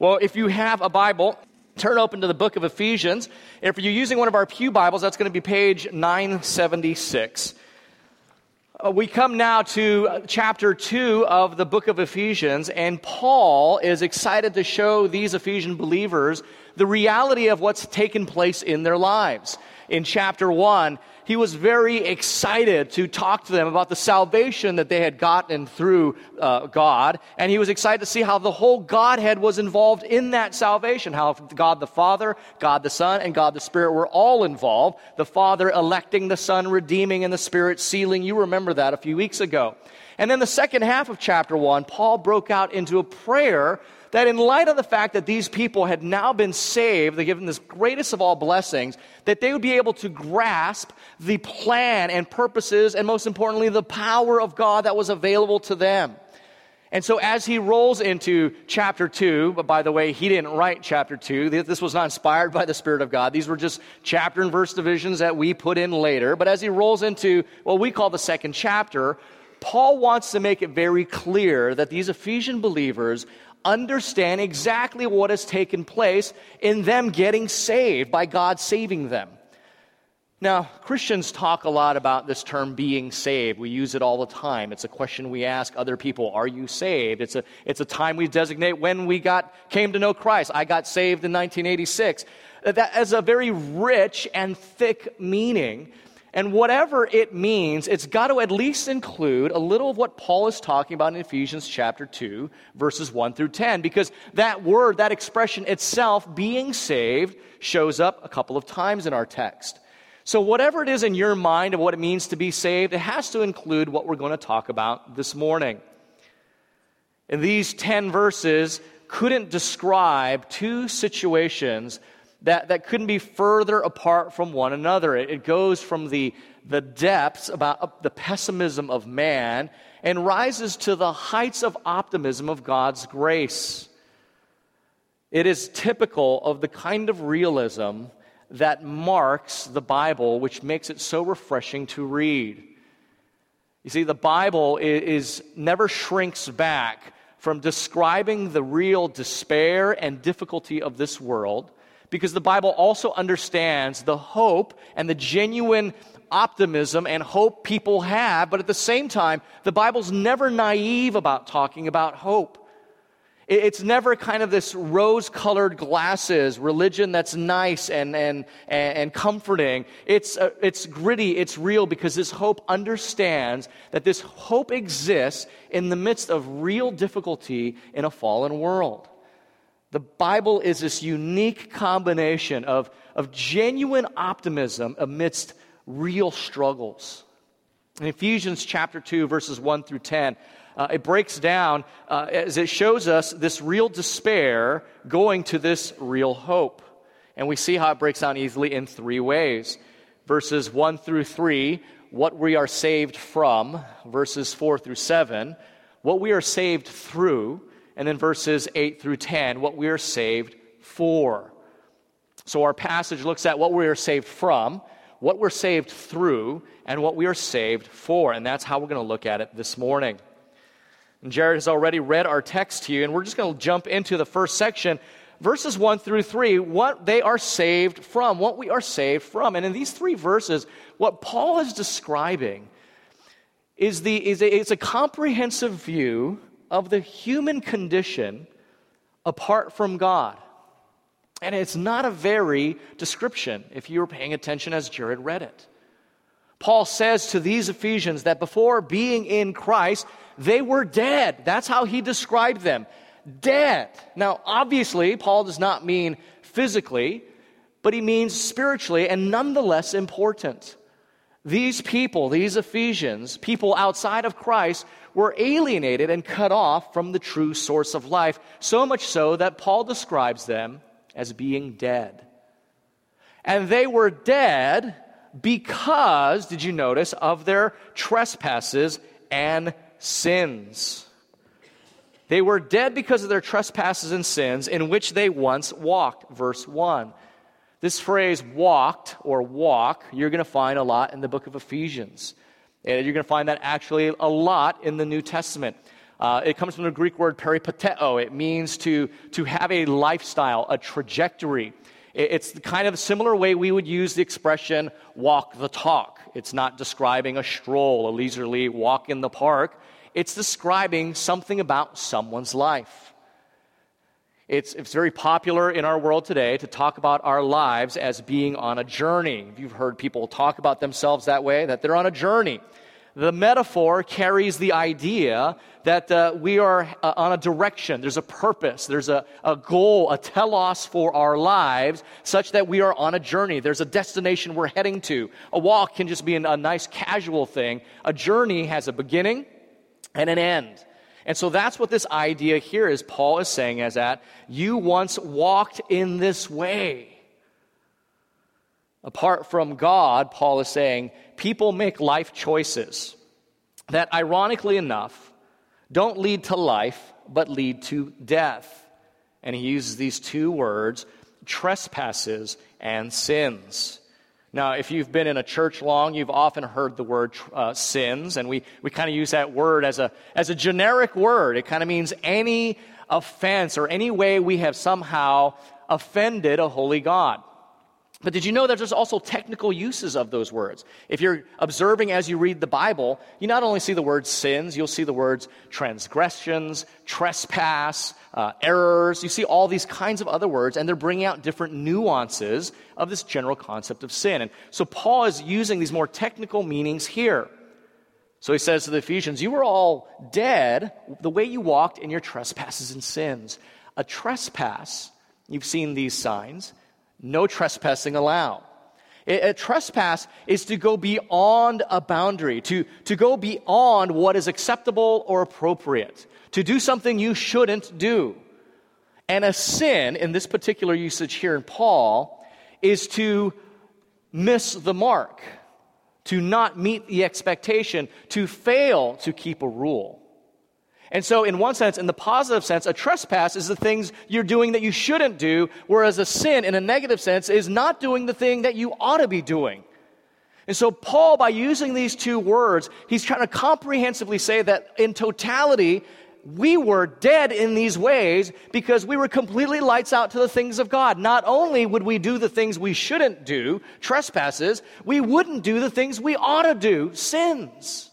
Well, if you have a Bible, turn open to the book of Ephesians. If you're using one of our Pew Bibles, that's going to be page 976. Uh, we come now to uh, chapter 2 of the book of Ephesians, and Paul is excited to show these Ephesian believers the reality of what's taken place in their lives. In chapter 1, he was very excited to talk to them about the salvation that they had gotten through uh, God. And he was excited to see how the whole Godhead was involved in that salvation. How God the Father, God the Son, and God the Spirit were all involved. The Father electing the Son, redeeming, and the Spirit sealing. You remember that a few weeks ago. And then the second half of chapter 1, Paul broke out into a prayer that in light of the fact that these people had now been saved, they're given this greatest of all blessings, that they would be able to grasp the plan and purposes, and most importantly, the power of God that was available to them. And so, as he rolls into chapter 2, but by the way, he didn't write chapter 2. This was not inspired by the Spirit of God. These were just chapter and verse divisions that we put in later. But as he rolls into what we call the second chapter, Paul wants to make it very clear that these Ephesian believers understand exactly what has taken place in them getting saved by God saving them. Now, Christians talk a lot about this term being saved. We use it all the time. It's a question we ask other people, are you saved? It's a, it's a time we designate when we got, came to know Christ. I got saved in 1986. That has a very rich and thick meaning. And whatever it means, it's got to at least include a little of what Paul is talking about in Ephesians chapter 2, verses 1 through 10, because that word, that expression itself, being saved, shows up a couple of times in our text. So, whatever it is in your mind of what it means to be saved, it has to include what we're going to talk about this morning. And these 10 verses couldn't describe two situations that, that couldn't be further apart from one another. It, it goes from the, the depths about the pessimism of man and rises to the heights of optimism of God's grace. It is typical of the kind of realism that marks the Bible, which makes it so refreshing to read. You see, the Bible is, is never shrinks back from describing the real despair and difficulty of this world because the Bible also understands the hope and the genuine optimism and hope people have, but at the same time, the Bible's never naive about talking about hope. It's never kind of this rose colored glasses religion that's nice and, and, and, comforting. It's, uh, it's gritty, it's real because this hope understands that this hope exists in the midst of real difficulty in a fallen world. The Bible is this unique combination of, of genuine optimism amidst real struggles. In Ephesians chapter 2, verses 1 through 10, uh, it breaks down uh, as it shows us this real despair going to this real hope. And we see how it breaks down easily in three ways. Verses 1 through 3, what we are saved from. Verses 4 through 7, what we are saved through and then verses 8 through 10, what we are saved for. So our passage looks at what we are saved from, what we're saved through, and what we are saved for. And that's how we're going to look at it this morning. And Jared has already read our text to you, and we're just going to jump into the first section, verses 1 through 3, what they are saved from, what we are saved from. And in these three verses, what Paul is describing is, the, is a, it's a comprehensive view of the human condition apart from God. And it's not a very description if you were paying attention as Jared read it. Paul says to these Ephesians that before being in Christ, they were dead. That's how he described them. Dead. Now, obviously, Paul does not mean physically, but he means spiritually and nonetheless important. These people, these Ephesians, people outside of Christ, were alienated and cut off from the true source of life, so much so that Paul describes them as being dead. And they were dead because, did you notice, of their trespasses and sins. They were dead because of their trespasses and sins in which they once walked. Verse 1. This phrase, walked or walk, you're going to find a lot in the book of Ephesians. And you're going to find that actually a lot in the New Testament. Uh, it comes from the Greek word peripateo. It means to, to have a lifestyle, a trajectory. It, it's the kind of similar way we would use the expression walk the talk. It's not describing a stroll, a leisurely walk in the park. It's describing something about someone's life. It's, it's very popular in our world today to talk about our lives as being on a journey. You've heard people talk about themselves that way, that they're on a journey. The metaphor carries the idea that uh, we are uh, on a direction, there's a purpose, there's a, a goal, a telos for our lives, such that we are on a journey. There's a destination we're heading to. A walk can just be a nice casual thing. A journey has a beginning and an end. And so that's what this idea here is Paul is saying is that you once walked in this way. Apart from God, Paul is saying, people make life choices that, ironically enough, don't lead to life, but lead to death. And he uses these two words trespasses and sins. Now, if you've been in a church long, you've often heard the word uh, sins, and we, we kind of use that word as a, as a generic word. It kind of means any offense or any way we have somehow offended a holy God. But did you know that there's also technical uses of those words? If you're observing as you read the Bible, you not only see the words sins, you'll see the words transgressions, trespass, uh, errors. You see all these kinds of other words, and they're bringing out different nuances of this general concept of sin. And so Paul is using these more technical meanings here. So he says to the Ephesians, You were all dead the way you walked in your trespasses and sins. A trespass, you've seen these signs no trespassing allowed. A trespass is to go beyond a boundary, to, to go beyond what is acceptable or appropriate, to do something you shouldn't do. And a sin, in this particular usage here in Paul, is to miss the mark, to not meet the expectation, to fail to keep a rule. And so, in one sense, in the positive sense, a trespass is the things you're doing that you shouldn't do, whereas a sin, in a negative sense, is not doing the thing that you ought to be doing. And so, Paul, by using these two words, he's trying to comprehensively say that in totality, we were dead in these ways because we were completely lights out to the things of God. Not only would we do the things we shouldn't do, trespasses, we wouldn't do the things we ought to do, sins.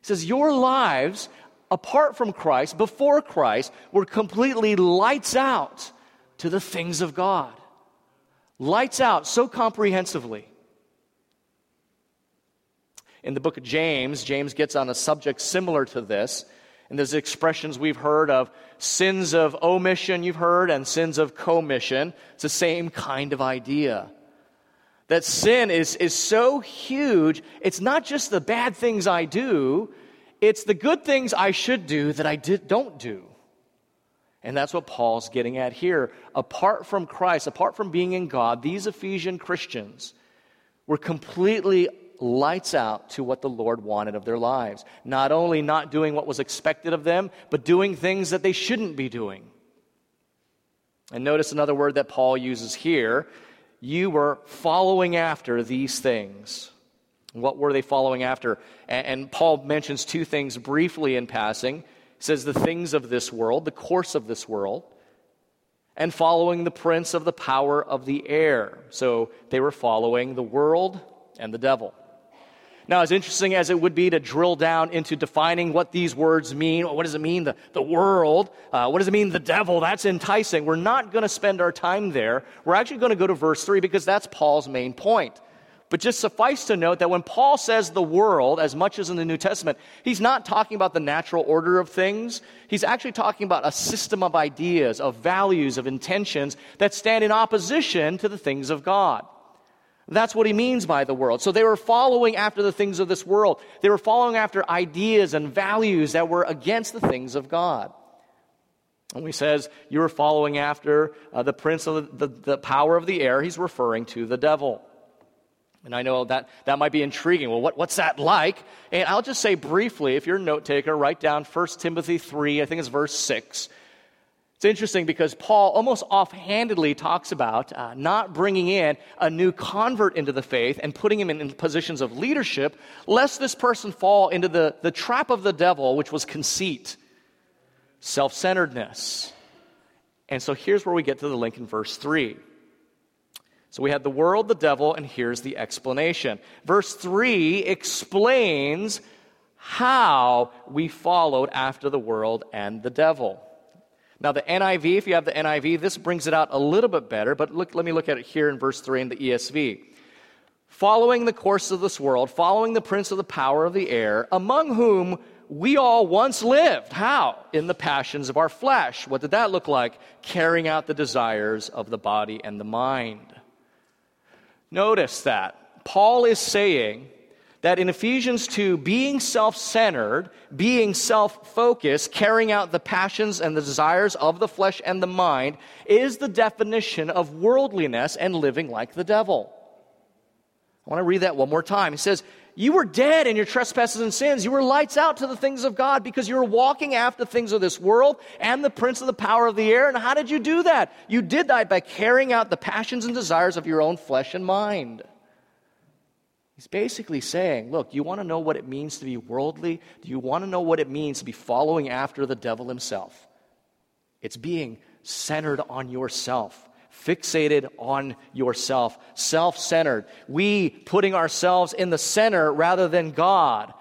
He says, Your lives apart from Christ, before Christ, were completely lights out to the things of God. Lights out so comprehensively. In the book of James, James gets on a subject similar to this. And there's expressions we've heard of sins of omission, you've heard, and sins of commission. It's the same kind of idea. That sin is, is so huge, it's not just the bad things I do, it's the good things I should do that I did, don't do. And that's what Paul's getting at here. Apart from Christ, apart from being in God, these Ephesian Christians were completely lights out to what the Lord wanted of their lives. Not only not doing what was expected of them, but doing things that they shouldn't be doing. And notice another word that Paul uses here. You were following after these things. What were they following after? And, and Paul mentions two things briefly in passing. He says, the things of this world, the course of this world, and following the prince of the power of the air. So they were following the world and the devil. Now, as interesting as it would be to drill down into defining what these words mean, what does it mean, the, the world? Uh, what does it mean, the devil? That's enticing. We're not going to spend our time there. We're actually going to go to verse 3 because that's Paul's main point. But just suffice to note that when Paul says the world, as much as in the New Testament, he's not talking about the natural order of things. He's actually talking about a system of ideas, of values, of intentions that stand in opposition to the things of God. That's what he means by the world. So they were following after the things of this world. They were following after ideas and values that were against the things of God. When he says you were following after uh, the prince of the, the, the power of the air, he's referring to the devil. And I know that that might be intriguing. Well, what, what's that like? And I'll just say briefly, if you're a note taker, write down 1 Timothy 3, I think it's verse 6. It's interesting because Paul almost offhandedly talks about uh, not bringing in a new convert into the faith and putting him in, in positions of leadership, lest this person fall into the, the trap of the devil, which was conceit, self centeredness. And so here's where we get to the link in verse 3. So we had the world, the devil, and here's the explanation. Verse 3 explains how we followed after the world and the devil. Now, the NIV, if you have the NIV, this brings it out a little bit better, but look, let me look at it here in verse 3 in the ESV. Following the course of this world, following the prince of the power of the air, among whom we all once lived. How? In the passions of our flesh. What did that look like? Carrying out the desires of the body and the mind. Notice that. Paul is saying that in Ephesians 2, being self centered, being self focused, carrying out the passions and the desires of the flesh and the mind is the definition of worldliness and living like the devil. I want to read that one more time. He says, You were dead in your trespasses and sins. You were lights out to the things of God because you were walking after the things of this world and the prince of the power of the air. And how did you do that? You did that by carrying out the passions and desires of your own flesh and mind. He's basically saying, look, you want to know what it means to be worldly? Do you want to know what it means to be following after the devil himself? It's being centered on yourself, fixated on yourself, self centered. We putting ourselves in the center rather than God.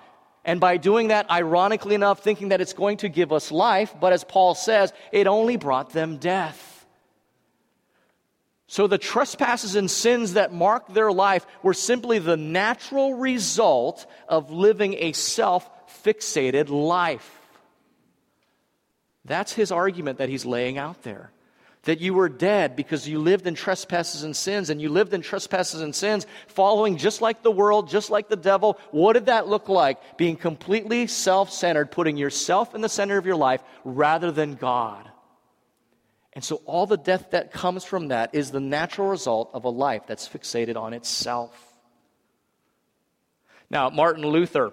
And by doing that, ironically enough, thinking that it's going to give us life, but as Paul says, it only brought them death. So the trespasses and sins that marked their life were simply the natural result of living a self fixated life. That's his argument that he's laying out there. That you were dead because you lived in trespasses and sins, and you lived in trespasses and sins, following just like the world, just like the devil. What did that look like? Being completely self centered, putting yourself in the center of your life rather than God. And so, all the death that comes from that is the natural result of a life that's fixated on itself. Now, Martin Luther,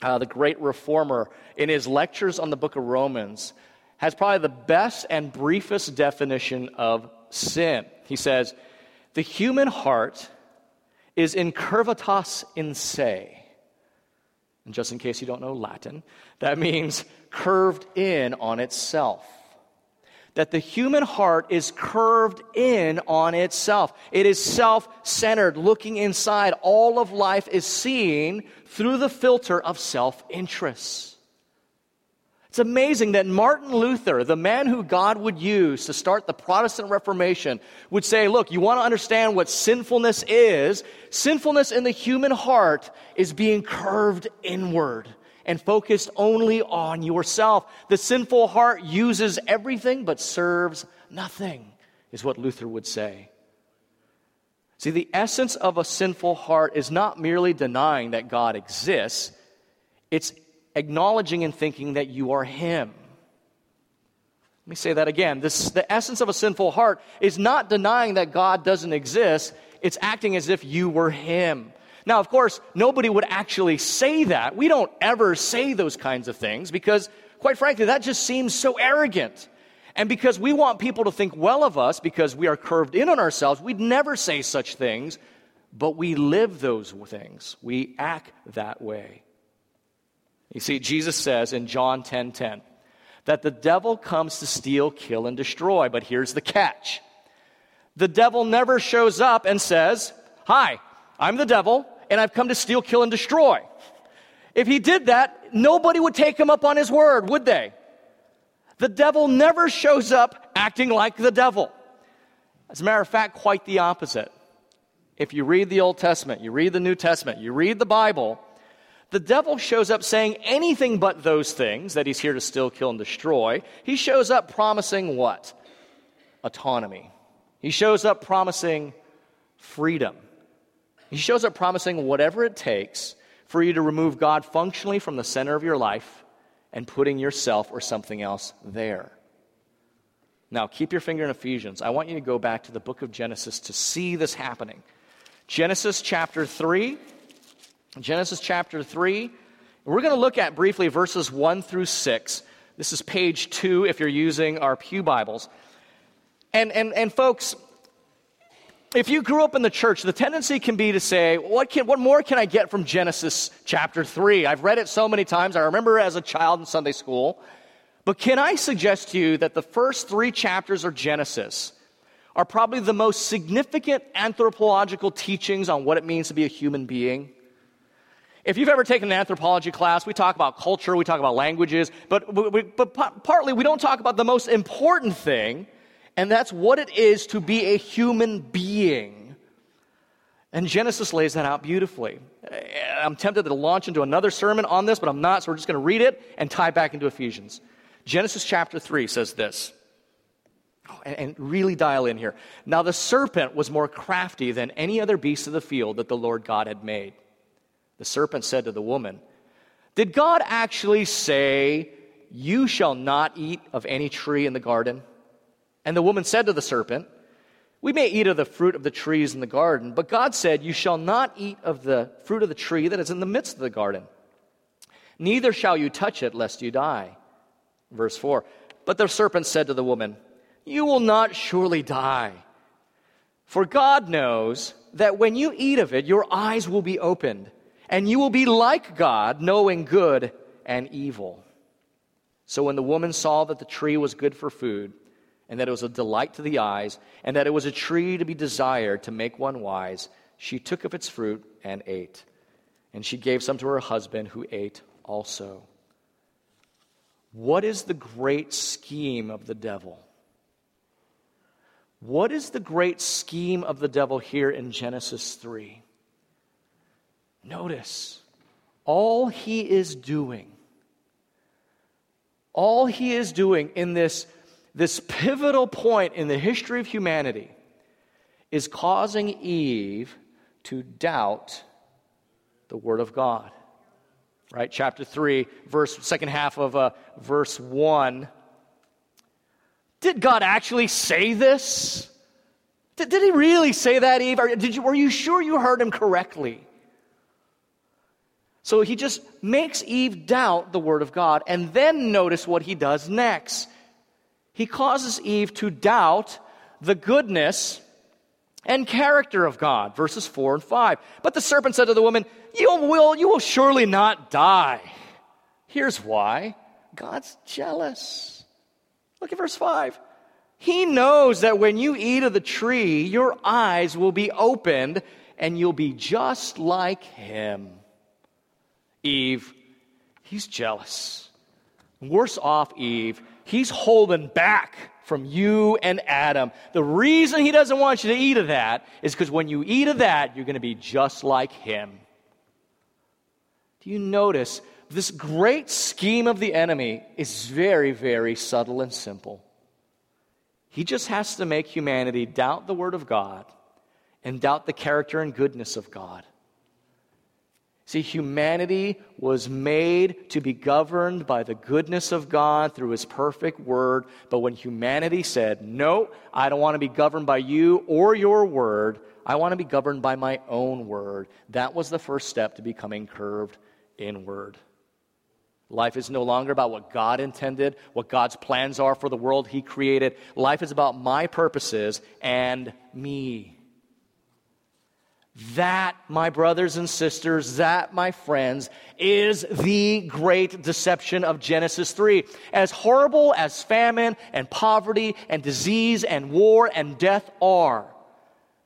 uh, the great reformer, in his lectures on the book of Romans, has probably the best and briefest definition of sin. He says, The human heart is incurvatus in se. And just in case you don't know Latin, that means curved in on itself that the human heart is curved in on itself. It is self centered, looking inside. All of life is seen through the filter of self interest. It's amazing that Martin Luther, the man who God would use to start the Protestant Reformation, would say, Look, you want to understand what sinfulness is? Sinfulness in the human heart is being curved inward and focused only on yourself. The sinful heart uses everything but serves nothing, is what Luther would say. See, the essence of a sinful heart is not merely denying that God exists, it's acknowledging and thinking that you are Him. Let me say that again. This, the essence of a sinful heart is not denying that God doesn't exist, it's acting as if you were Him. Now, of course, nobody would actually say that. We don't ever say those kinds of things because, quite frankly, that just seems so arrogant. And because we want people to think well of us because we are curved in on ourselves, we'd never say such things, but we live those things. We act that way. You see, Jesus says in John 10:10 10, 10, that the devil comes to steal, kill, and destroy. But here's the catch. The devil never shows up and says, Hi, I'm the devil and I've come to steal, kill, and destroy. If he did that, nobody would take him up on his word, would they? The devil never shows up acting like the devil. As a matter of fact, quite the opposite. If you read the Old Testament, you read the New Testament, you read the Bible, the devil shows up saying anything but those things that he's here to steal, kill, and destroy. He shows up promising what? Autonomy. He shows up promising freedom. He shows up promising whatever it takes for you to remove God functionally from the center of your life and putting yourself or something else there. Now, keep your finger in Ephesians. I want you to go back to the book of Genesis to see this happening. Genesis chapter 3. Genesis chapter 3. We're going to look at briefly verses 1 through 6. This is page two if you're using our Pew Bibles. And, and, and folks, if you grew up in the church, the tendency can be to say, what, can, what more can I get from Genesis chapter 3? I've read it so many times. I remember as a child in Sunday school. But can I suggest to you that the first three chapters of Genesis are probably the most significant anthropological teachings on what it means to be a human being? If you've ever taken an anthropology class, we talk about culture, we talk about languages, but, but, but partly we don't talk about the most important thing, and that's what it is to be a human being. And Genesis lays that out beautifully. Uh, I'm tempted to launch into another sermon on this, but I'm not, so we're just going to read it and tie back into Ephesians. Genesis chapter 3 says this. Oh, and really dial in here. Now, the serpent was more crafty than any other beast of the field that the Lord God had made. The serpent said to the woman, Did God actually say, You shall not eat of any tree in the garden? And the woman said to the serpent, We may eat of the fruit of the trees in the garden, but God said, You shall not eat of the fruit of the tree that is in the midst of the garden. Neither shall you touch it, lest you die. Verse 4 But the serpent said to the woman, You will not surely die. For God knows that when you eat of it, your eyes will be opened, and you will be like God, knowing good and evil. So when the woman saw that the tree was good for food, and that it was a delight to the eyes, and that it was a tree to be desired to make one wise, she took of its fruit and ate. And she gave some to her husband, who ate also. What is the great scheme of the devil? What is the great scheme of the devil here in Genesis 3? Notice, all he is doing, all he is doing in this, this pivotal point in the history of humanity is causing Eve to doubt the Word of God right? Chapter 3, verse, second half of uh, verse 1. Did God actually say this? Did, did he really say that, Eve? Or did you, were you sure you heard him correctly? So he just makes Eve doubt the word of God. And then notice what he does next. He causes Eve to doubt the goodness and character of God. Verses 4 and 5. But the serpent said to the woman, You will, you will surely not die. Here's why God's jealous. Look at verse 5. He knows that when you eat of the tree, your eyes will be opened and you'll be just like him. Eve, he's jealous. Worse off, Eve, he's holding back from you and Adam. The reason he doesn't want you to eat of that is because when you eat of that, you're going to be just like him. Do you notice this great scheme of the enemy is very, very subtle and simple? He just has to make humanity doubt the Word of God and doubt the character and goodness of God. See, humanity was made to be governed by the goodness of God through His perfect word. But when humanity said, No, I don't want to be governed by you or your word, I want to be governed by my own word, that was the first step to becoming curved inward. Life is no longer about what God intended, what God's plans are for the world He created. Life is about my purposes and me. That, my brothers and sisters, that, my friends, is the great deception of Genesis 3. As horrible as famine and poverty and disease and war and death are,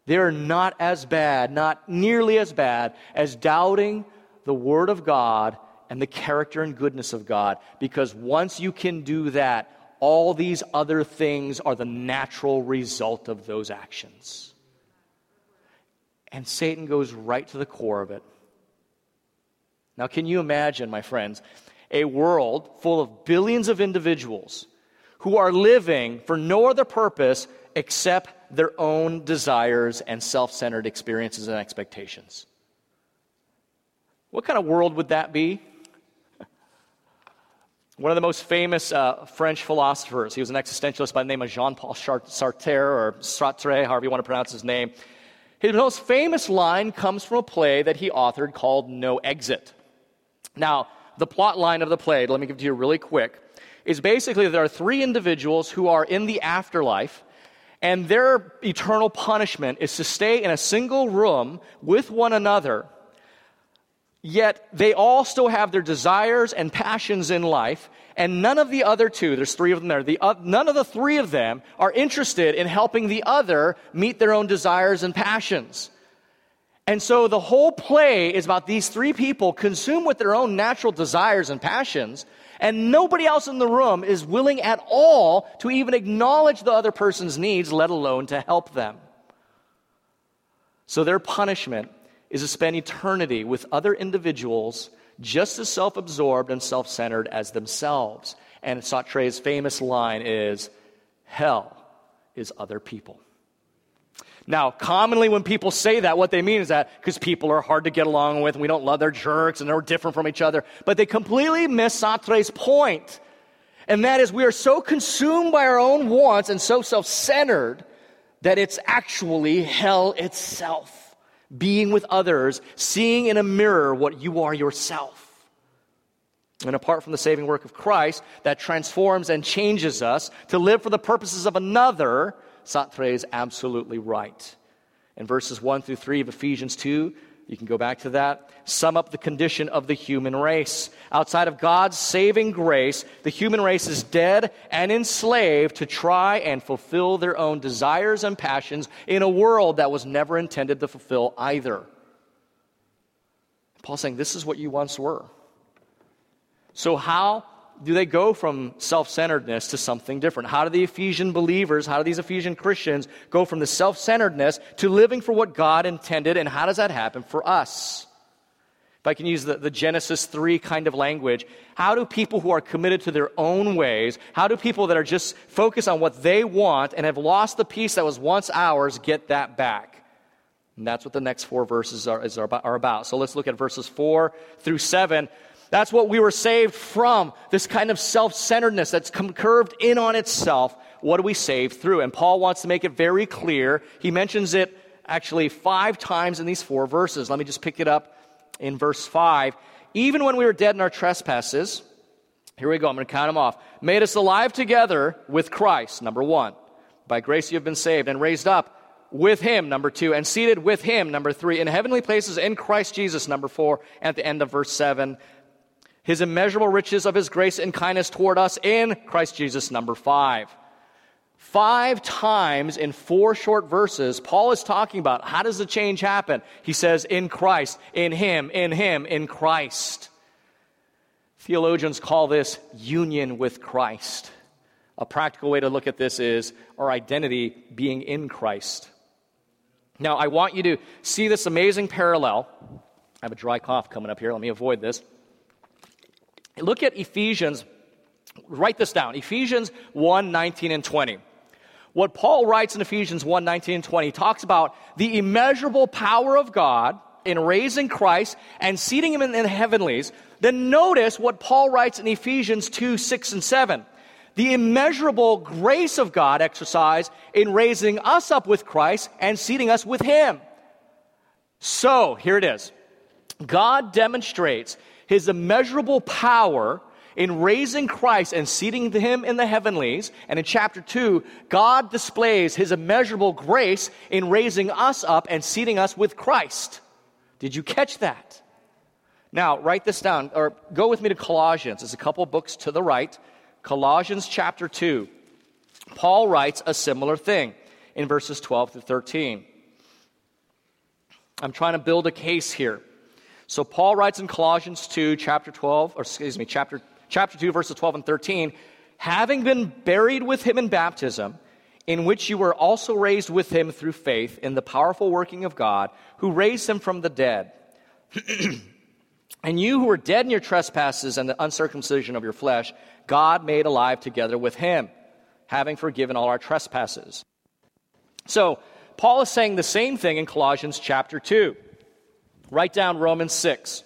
they're not as bad, not nearly as bad as doubting the Word of God and the character and goodness of God. Because once you can do that, all these other things are the natural result of those actions. And Satan goes right to the core of it. Now, can you imagine, my friends, a world full of billions of individuals who are living for no other purpose except their own desires and self centered experiences and expectations? What kind of world would that be? One of the most famous uh, French philosophers, he was an existentialist by the name of Jean Paul Sartre, or Sartre, however you want to pronounce his name. His most famous line comes from a play that he authored called No Exit. Now, the plot line of the play, let me give it to you really quick. is basically there are three individuals who are in the afterlife, and their eternal punishment is to stay in a single room with one another. Yet they all still have their desires and passions in life, and none of the other two, there's three of them there, the, uh, none of the three of them are interested in helping the other meet their own desires and passions. And so the whole play is about these three people consumed with their own natural desires and passions, and nobody else in the room is willing at all to even acknowledge the other person's needs, let alone to help them. So their punishment is to spend eternity with other individuals just as self absorbed and self centered as themselves. And Sartre's famous line is hell is other people. Now, commonly when people say that, what they mean is that because people are hard to get along with and we don't love their jerks and they're different from each other. But they completely miss Sartre's point. And that is we are so consumed by our own wants and so self centered that it's actually hell itself. Being with others, seeing in a mirror what you are yourself. And apart from the saving work of Christ that transforms and changes us to live for the purposes of another, Sartre is absolutely right. In verses 1 through 3 of Ephesians 2, you can go back to that, sum up the condition of the human race. Outside of God's saving grace, the human race is dead and enslaved to try and fulfill their own desires and passions in a world that was never intended to fulfill either. Paul's saying, This is what you once were. So, how do they go from self centeredness to something different? How do the Ephesian believers, how do these Ephesian Christians go from the self centeredness to living for what God intended, and how does that happen for us? If I can use the, the Genesis 3 kind of language, how do people who are committed to their own ways, how do people that are just focused on what they want and have lost the peace that was once ours get that back? And that's what the next four verses are, are about. So let's look at verses 4 through 7. That's what we were saved from. This kind of self centeredness that's curved in on itself. What do we save through? And Paul wants to make it very clear. He mentions it actually five times in these four verses. Let me just pick it up in verse 5. Even when we were dead in our trespasses, here we go, I'm going to count them off. Made us alive together with Christ, number one. By grace you have been saved and raised up with him, number two, and seated with him, number three, in heavenly places in Christ Jesus, number four, at the end of verse seven, his immeasurable riches of his grace and kindness toward us in Christ Jesus, number five. Five times in four short verses, Paul is talking about how does the change happen? He says, in Christ, in Him, in Him, in Christ. Theologians call this union with Christ. A practical way to look at this is our identity being in Christ. Now, I want you to see this amazing parallel. I have a dry cough coming up here. Let me avoid this. Look at Ephesians, write this down Ephesians 1 19 and 20. What Paul writes in Ephesians 1 19 and 20 talks about the immeasurable power of God in raising Christ and seating him in the heavenlies. Then notice what Paul writes in Ephesians 2 6 and 7 the immeasurable grace of God exercised in raising us up with Christ and seating us with Him. So, here it is. God demonstrates his immeasurable power in raising Christ and seating him in the heavenlies. And in chapter 2, God displays his immeasurable grace in raising us up and seating us with Christ. Did you catch that? Now, write this down, or go with me to Colossians. There's a couple books to the right. Colossians chapter 2. Paul writes a similar thing in verses 12 to 13. I'm trying to build a case here. So Paul writes in Colossians 2, chapter 12, or excuse me, chapter, chapter 2, verses 12 and 13, having been buried with him in baptism, in which you were also raised with him through faith in the powerful working of God, who raised him from the dead. and you who were dead in your trespasses and the uncircumcision of your flesh, God made alive together with him, having forgiven all our trespasses. So, Paul is saying the same thing in Colossians chapter 2. Write down Romans 6,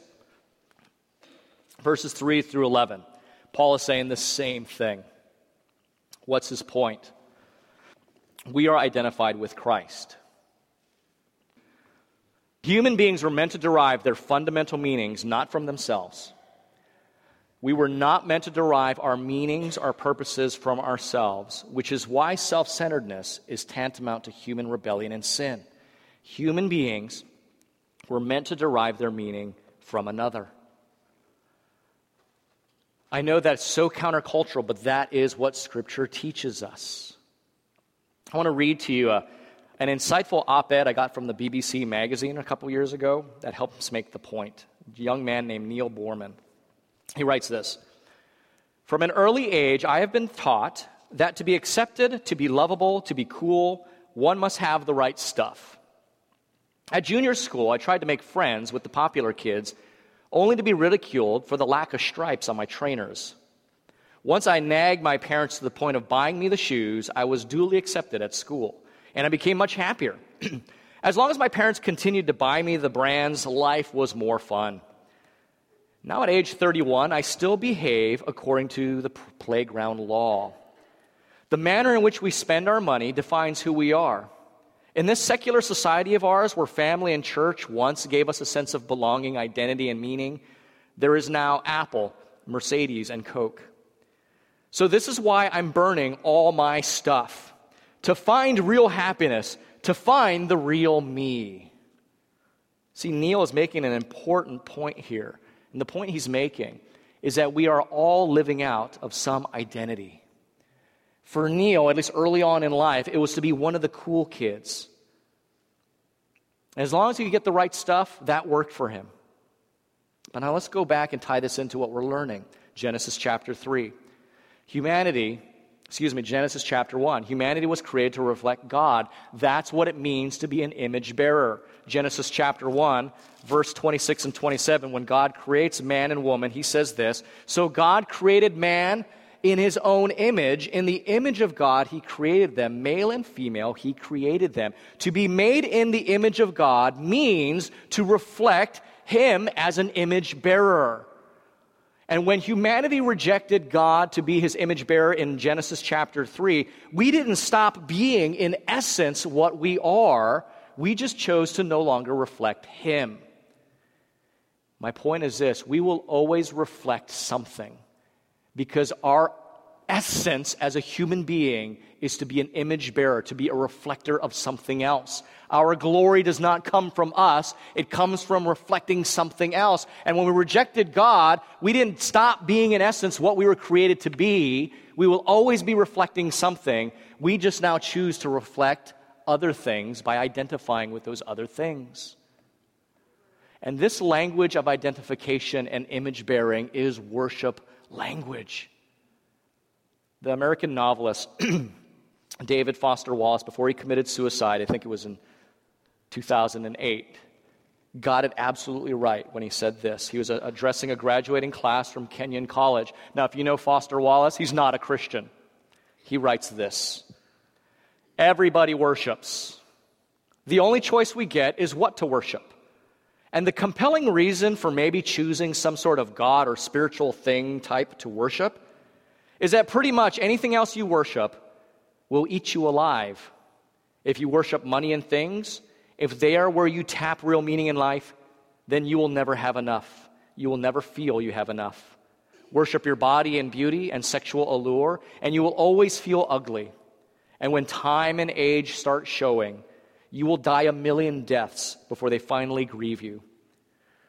verses 3 through 11. Paul is saying the same thing. What's his point? We are identified with Christ. Human beings were meant to derive their fundamental meanings not from themselves, We were not meant to derive our meanings, our purposes from ourselves, which is why self centeredness is tantamount to human rebellion and sin. Human beings were meant to derive their meaning from another. I know that's so countercultural, but that is what Scripture teaches us. I want to read to you a, an insightful op ed I got from the BBC magazine a couple years ago that helps make the point. A young man named Neil Boorman. He writes this From an early age, I have been taught that to be accepted, to be lovable, to be cool, one must have the right stuff. At junior school, I tried to make friends with the popular kids, only to be ridiculed for the lack of stripes on my trainers. Once I nagged my parents to the point of buying me the shoes, I was duly accepted at school, and I became much happier. as long as my parents continued to buy me the brands, life was more fun. Now, at age 31, I still behave according to the playground law. The manner in which we spend our money defines who we are. In this secular society of ours, where family and church once gave us a sense of belonging, identity, and meaning, there is now Apple, Mercedes, and Coke. So, this is why I'm burning all my stuff to find real happiness, to find the real me. See, Neil is making an important point here. And the point he's making is that we are all living out of some identity. For Neil, at least early on in life, it was to be one of the cool kids. as long as he could get the right stuff, that worked for him. But now let's go back and tie this into what we're learning Genesis chapter 3. Humanity excuse me, Genesis chapter 1. Humanity was created to reflect God. That's what it means to be an image bearer. Genesis chapter 1, verse 26 and 27. When God creates man and woman, he says this So God created man in his own image. In the image of God, he created them, male and female, he created them. To be made in the image of God means to reflect him as an image bearer. And when humanity rejected God to be his image bearer in Genesis chapter 3, we didn't stop being, in essence, what we are. We just chose to no longer reflect him. My point is this we will always reflect something because our essence as a human being is to be an image bearer, to be a reflector of something else. Our glory does not come from us, it comes from reflecting something else. And when we rejected God, we didn't stop being, in essence, what we were created to be. We will always be reflecting something. We just now choose to reflect other things by identifying with those other things. And this language of identification and image bearing is worship language. The American novelist David Foster Wallace, before he committed suicide, I think it was in 2008, got it absolutely right when he said this. He was addressing a graduating class from Kenyon College. Now, if you know Foster Wallace, he's not a Christian. He writes this Everybody worships. The only choice we get is what to worship. And the compelling reason for maybe choosing some sort of God or spiritual thing type to worship is that pretty much anything else you worship will eat you alive. If you worship money and things, if they are where you tap real meaning in life, then you will never have enough. You will never feel you have enough. Worship your body and beauty and sexual allure, and you will always feel ugly. And when time and age start showing, you will die a million deaths before they finally grieve you.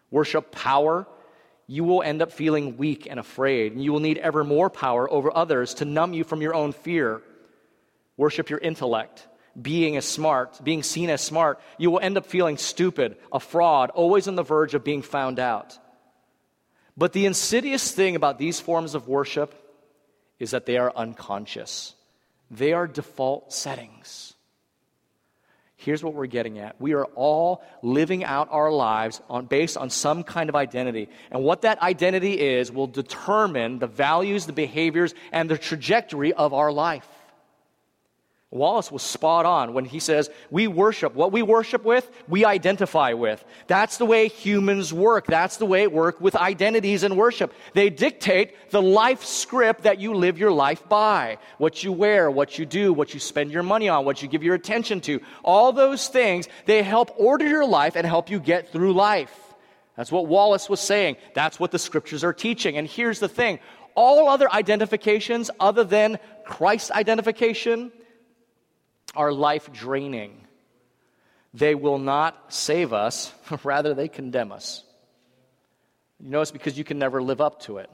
Worship power you will end up feeling weak and afraid, and you will need ever more power over others to numb you from your own fear. Worship your intellect, being as smart, being seen as smart. You will end up feeling stupid, a fraud, always on the verge of being found out. But the insidious thing about these forms of worship is that they are unconscious. They are default settings. Here's what we're getting at. We are all living out our lives on, based on some kind of identity. And what that identity is will determine the values, the behaviors, and the trajectory of our life. Wallace was spot on when he says, We worship. What we worship with, we identify with. That's the way humans work. That's the way it works with identities and worship. They dictate the life script that you live your life by. What you wear, what you do, what you spend your money on, what you give your attention to. All those things, they help order your life and help you get through life. That's what Wallace was saying. That's what the scriptures are teaching. And here's the thing all other identifications, other than Christ identification, are life draining. They will not save us, rather, they condemn us. You know, it's because you can never live up to it.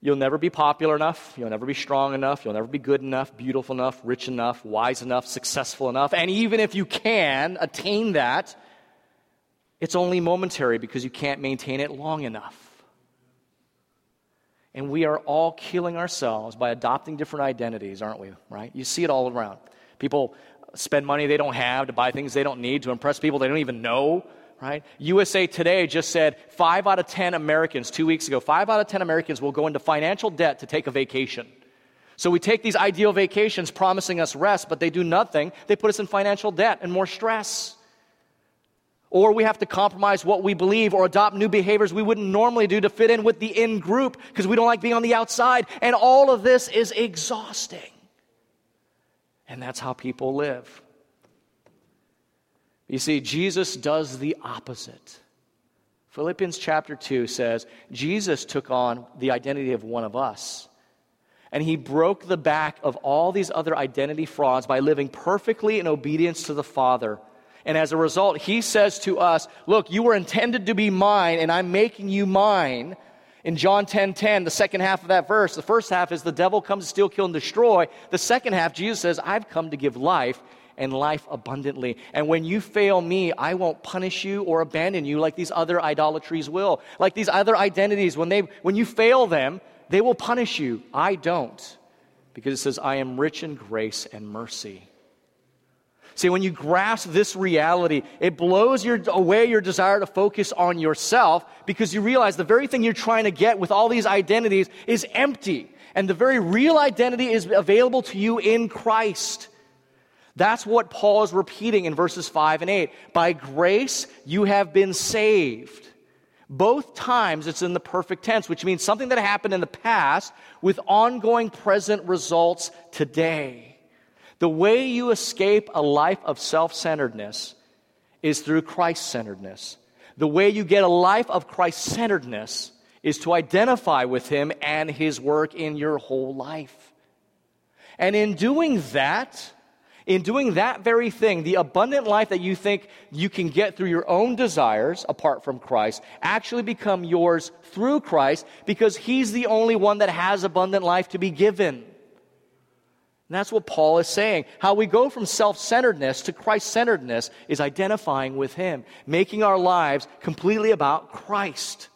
You'll never be popular enough. You'll never be strong enough. You'll never be good enough, beautiful enough, rich enough, wise enough, successful enough. And even if you can attain that, it's only momentary because you can't maintain it long enough. And we are all killing ourselves by adopting different identities, aren't we? Right? You see it all around. People spend money they don't have to buy things they don't need to impress people they don't even know right? USA Today just said five out of 10 Americans, two weeks ago, five out of 10 Americans will go into financial debt to take a vacation. So we take these ideal vacations promising us rest, but they do nothing. They put us in financial debt and more stress. Or we have to compromise what we believe or adopt new behaviors we wouldn't normally do to fit in with the in group because we don't like being on the outside. And all of this is exhausting. And that's how people live. You see, Jesus does the opposite. Philippians chapter 2 says Jesus took on the identity of one of us. And he broke the back of all these other identity frauds by living perfectly in obedience to the Father. And as a result, he says to us, Look, you were intended to be mine, and I'm making you mine. In John 10 10, the second half of that verse, the first half is the devil comes to steal, kill, and destroy. The second half, Jesus says, I've come to give life and life abundantly. And when you fail me, I won't punish you or abandon you like these other idolatries will. Like these other identities, when, they, when you fail them, they will punish you. I don't. Because it says, I am rich in grace and mercy. See, when you grasp this reality, it blows your, away your desire to focus on yourself because you realize the very thing you're trying to get with all these identities is empty. And the very real identity is available to you in Christ. That's what Paul is repeating in verses 5 and 8. By grace, you have been saved. Both times it's in the perfect tense, which means something that happened in the past with ongoing present results today. The way you escape a life of self centeredness is through Christ centeredness. The way you get a life of Christ centeredness is to identify with Him and His work in your whole life. And in doing that, in doing that very thing, the abundant life that you think you can get through your own desires apart from Christ actually become yours through Christ because he's the only one that has abundant life to be given. And that's what Paul is saying. How we go from self centeredness to Christ centeredness is identifying with him, making our lives completely about Christ.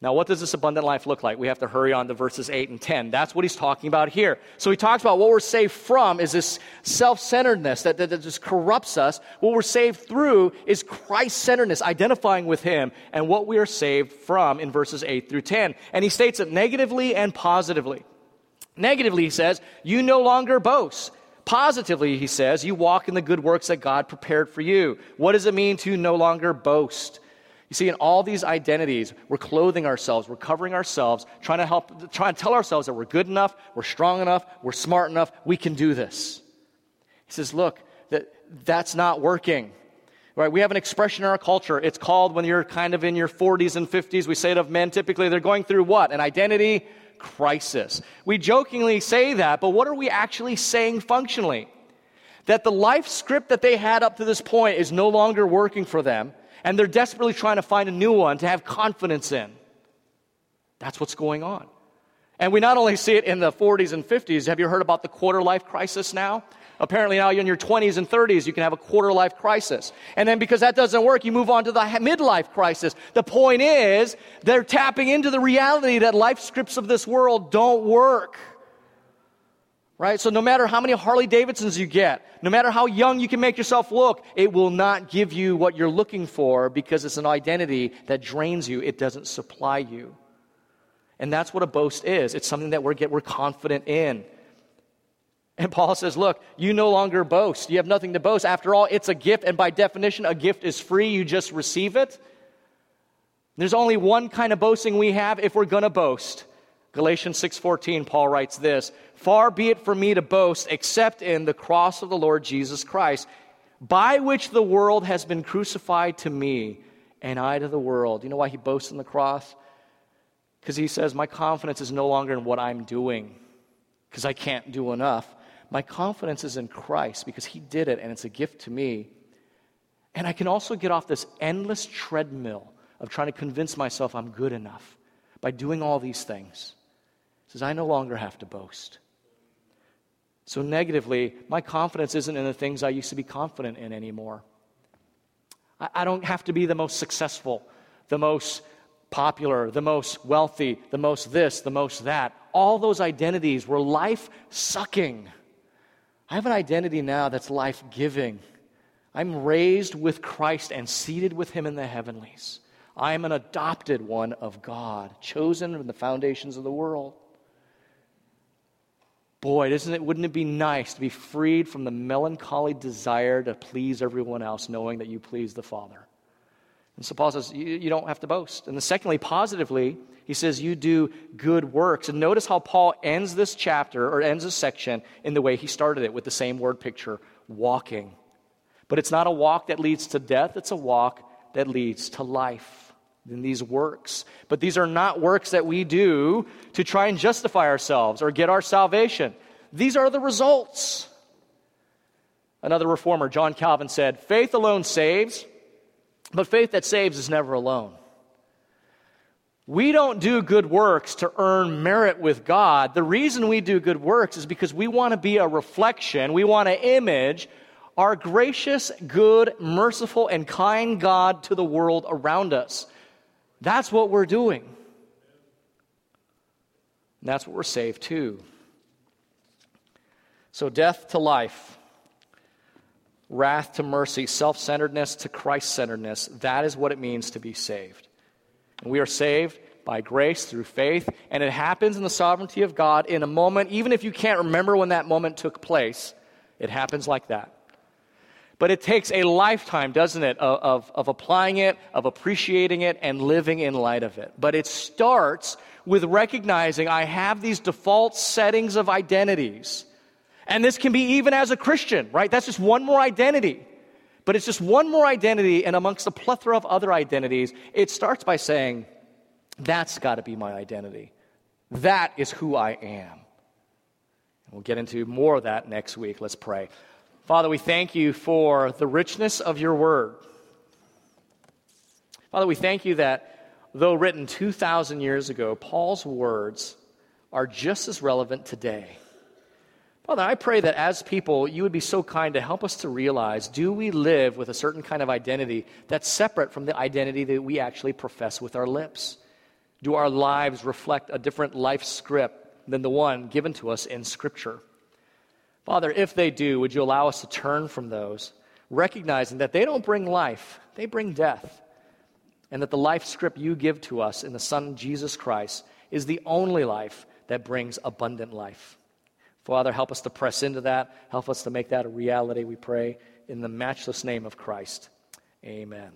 Now, what does this abundant life look like? We have to hurry on to verses 8 and 10. That's what he's talking about here. So he talks about what we're saved from is this self centeredness that, that, that, just corrupts us. What we're saved through is Christ centeredness, identifying with him, and what we are saved from in verses 8 through 10. And he states it negatively and positively. Negatively, he says, you no longer boast. Positively, he says, you walk in the good works that God prepared for you. What does it mean to no longer boast? You see, in all these identities, we're clothing ourselves, we're covering ourselves, trying to help, trying to tell ourselves that we're good enough, we're strong enough, we're smart enough, we can do this. He says, look, that, that's not working. Right? We have an expression in our culture. It's called when you're kind of in your 40s and 50s. We say it of men typically, they're going through what? An identity crisis. We jokingly say that, but what are we actually saying functionally? That the life script that they had up to this point is no longer working for them and they're desperately trying to find a new one to have confidence in. That's what's going on. And we not only see it in the 40s and 50s, have you heard about the quarter life crisis now? Apparently, now you're in your 20s and 30s, you can have a quarter life crisis. And then because that doesn't work, you move on to the midlife crisis. The point is, they're tapping into the reality that life scripts of this world don't work. Right? So no matter how many Harley Davidsons you get, no matter how young you can make yourself look, it will not give you what you're looking for because it's an identity that drains you. It doesn't supply you. And that's what a boast is. It's something that we're, get, we're confident in. And Paul says, Look, you no longer boast. You have nothing to boast. After all, it's a gift, and by definition, a gift is free. You just receive it. There's only one kind of boasting we have if we're going to boast. Galatians 6:14 Paul writes this, "Far be it from me to boast except in the cross of the Lord Jesus Christ, by which the world has been crucified to me, and I to the world. You know why he boasts in the cross? Because he says, My confidence is no longer in what I'm doing, because I can't do enough. My confidence is in Christ, because he did it, and it's a gift to me. And I can also get off this endless treadmill of trying to convince myself I'm good enough by doing all these things. He says, I no longer have to boast. So, negatively, my confidence isn't in the things I used to be confident in anymore. I, I don't have to be the most successful, the most popular, the most wealthy, the most this, the most that. All those identities were life sucking. I have an identity now that's life giving. I'm raised with Christ and seated with Him in the heavenlies. I am an adopted one of God, chosen from the foundations of the world. Boy, isn't it, wouldn't it be nice to be freed from the melancholy desire to please everyone else, knowing that you please the Father? And so Paul says, you, you don't have to boast. And secondly, positively, he says, you do good works. And notice how Paul ends this chapter or ends this section in the way he started it with the same word picture walking. But it's not a walk that leads to death, it's a walk that leads to life in these works. But these are not works that we do to try and justify ourselves or get our salvation. These are the results. Another reformer, John Calvin, said, Faith alone saves, but faith that saves is never alone. We don't do good works to earn merit with God. The reason we do good works is because we want to be a reflection, we want to image our gracious, good, merciful, and kind God to the world around us. That's what we're doing. And that's what we're saved to. So, death to life, wrath to mercy, self centeredness to Christ centeredness, that is what it means to be saved. And we are saved by grace through faith, and it happens in the sovereignty of God in a moment, even if you can't remember when that moment took place, it happens like that. But it takes a lifetime, doesn't it, of, of, of, applying it, of appreciating it, and living in light of it. But it starts with recognizing I have these default settings of identities. And this can be even as a Christian, right? That's just one more identity. But it's just one more identity, and amongst a plethora of other identities, it starts by saying, That's got to be my identity. That is who I am. We'll get into more of that next week. Let's pray. Father, we thank you for the richness of your word. Father, we thank you that though written 2,000 years ago, Paul's words are just as relevant today. Father, I pray that as people, you would be so kind to help us to realize do we live with a certain kind of identity that's separate from the identity that we actually profess with our lips? Do our lives reflect a different life script than the one given to us in Scripture? Father, if they do, would you allow us to turn from those, recognizing that they don't bring life, they bring death, and that the life script you give to us in the Son, Jesus Christ, is the only life that brings abundant life. Father, help us to press into that. Help us to make that a reality, we pray, in the matchless name of Christ. Amen.